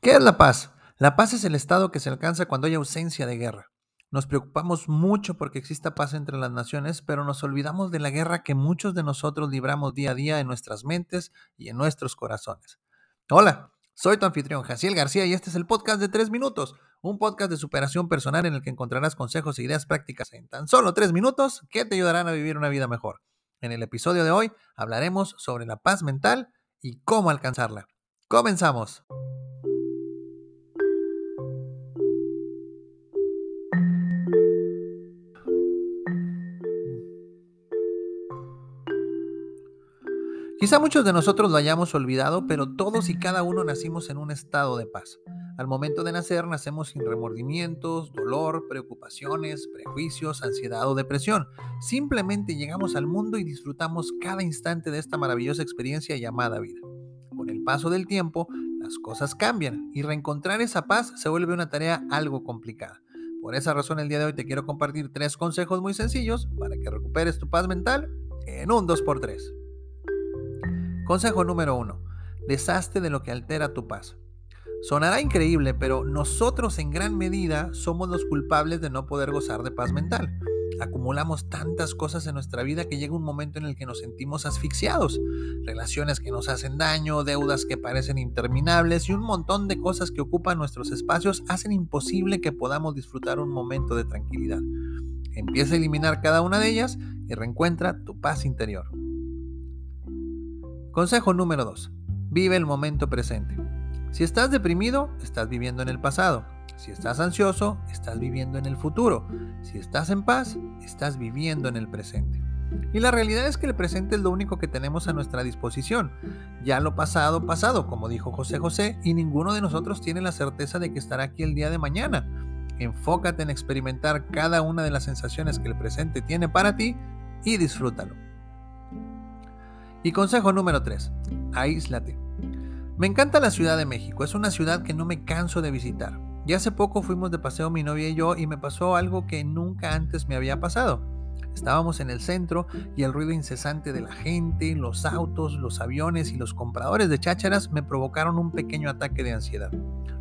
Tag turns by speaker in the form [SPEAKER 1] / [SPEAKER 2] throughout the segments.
[SPEAKER 1] ¿Qué es la paz? La paz es el estado que se alcanza cuando hay ausencia de guerra. Nos preocupamos mucho porque exista paz entre las naciones, pero nos olvidamos de la guerra que muchos de nosotros libramos día a día en nuestras mentes y en nuestros corazones. Hola, soy tu anfitrión, Jaciel García, y este es el podcast de 3 minutos, un podcast de superación personal en el que encontrarás consejos e ideas prácticas en tan solo 3 minutos que te ayudarán a vivir una vida mejor. En el episodio de hoy hablaremos sobre la paz mental y cómo alcanzarla. Comenzamos. Quizá muchos de nosotros lo hayamos olvidado, pero todos y cada uno nacimos en un estado de paz. Al momento de nacer nacemos sin remordimientos, dolor, preocupaciones, prejuicios, ansiedad o depresión. Simplemente llegamos al mundo y disfrutamos cada instante de esta maravillosa experiencia llamada vida. Con el paso del tiempo, las cosas cambian y reencontrar esa paz se vuelve una tarea algo complicada. Por esa razón el día de hoy te quiero compartir tres consejos muy sencillos para que recuperes tu paz mental en un 2x3. Consejo número uno. Deshazte de lo que altera tu paz. Sonará increíble, pero nosotros en gran medida somos los culpables de no poder gozar de paz mental. Acumulamos tantas cosas en nuestra vida que llega un momento en el que nos sentimos asfixiados. Relaciones que nos hacen daño, deudas que parecen interminables y un montón de cosas que ocupan nuestros espacios hacen imposible que podamos disfrutar un momento de tranquilidad. Empieza a eliminar cada una de ellas y reencuentra tu paz interior. Consejo número 2. Vive el momento presente. Si estás deprimido, estás viviendo en el pasado. Si estás ansioso, estás viviendo en el futuro. Si estás en paz, estás viviendo en el presente. Y la realidad es que el presente es lo único que tenemos a nuestra disposición. Ya lo pasado, pasado, como dijo José José, y ninguno de nosotros tiene la certeza de que estará aquí el día de mañana. Enfócate en experimentar cada una de las sensaciones que el presente tiene para ti y disfrútalo. Y consejo número 3. Aíslate. Me encanta la Ciudad de México, es una ciudad que no me canso de visitar. Y hace poco fuimos de paseo mi novia y yo y me pasó algo que nunca antes me había pasado. Estábamos en el centro y el ruido incesante de la gente, los autos, los aviones y los compradores de chácharas me provocaron un pequeño ataque de ansiedad.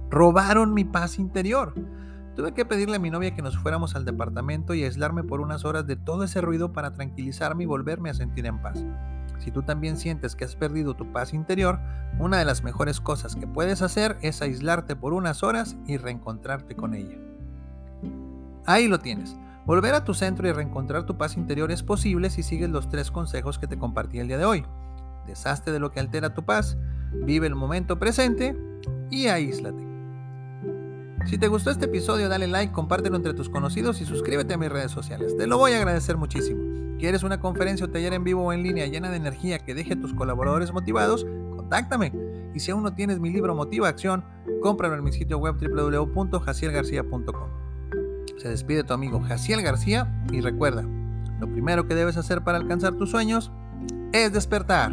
[SPEAKER 1] Robaron mi paz interior. Tuve que pedirle a mi novia que nos fuéramos al departamento y aislarme por unas horas de todo ese ruido para tranquilizarme y volverme a sentir en paz. Si tú también sientes que has perdido tu paz interior, una de las mejores cosas que puedes hacer es aislarte por unas horas y reencontrarte con ella. Ahí lo tienes. Volver a tu centro y reencontrar tu paz interior es posible si sigues los tres consejos que te compartí el día de hoy. Deshazte de lo que altera tu paz, vive el momento presente y aíslate. Si te gustó este episodio, dale like, compártelo entre tus conocidos y suscríbete a mis redes sociales. Te lo voy a agradecer muchísimo. ¿Quieres una conferencia o taller en vivo o en línea llena de energía que deje a tus colaboradores motivados? Contáctame. Y si aún no tienes mi libro Motiva Acción, cómpralo en mi sitio web www.jacielgarcía.com. Se despide tu amigo Jaciel García y recuerda, lo primero que debes hacer para alcanzar tus sueños es despertar.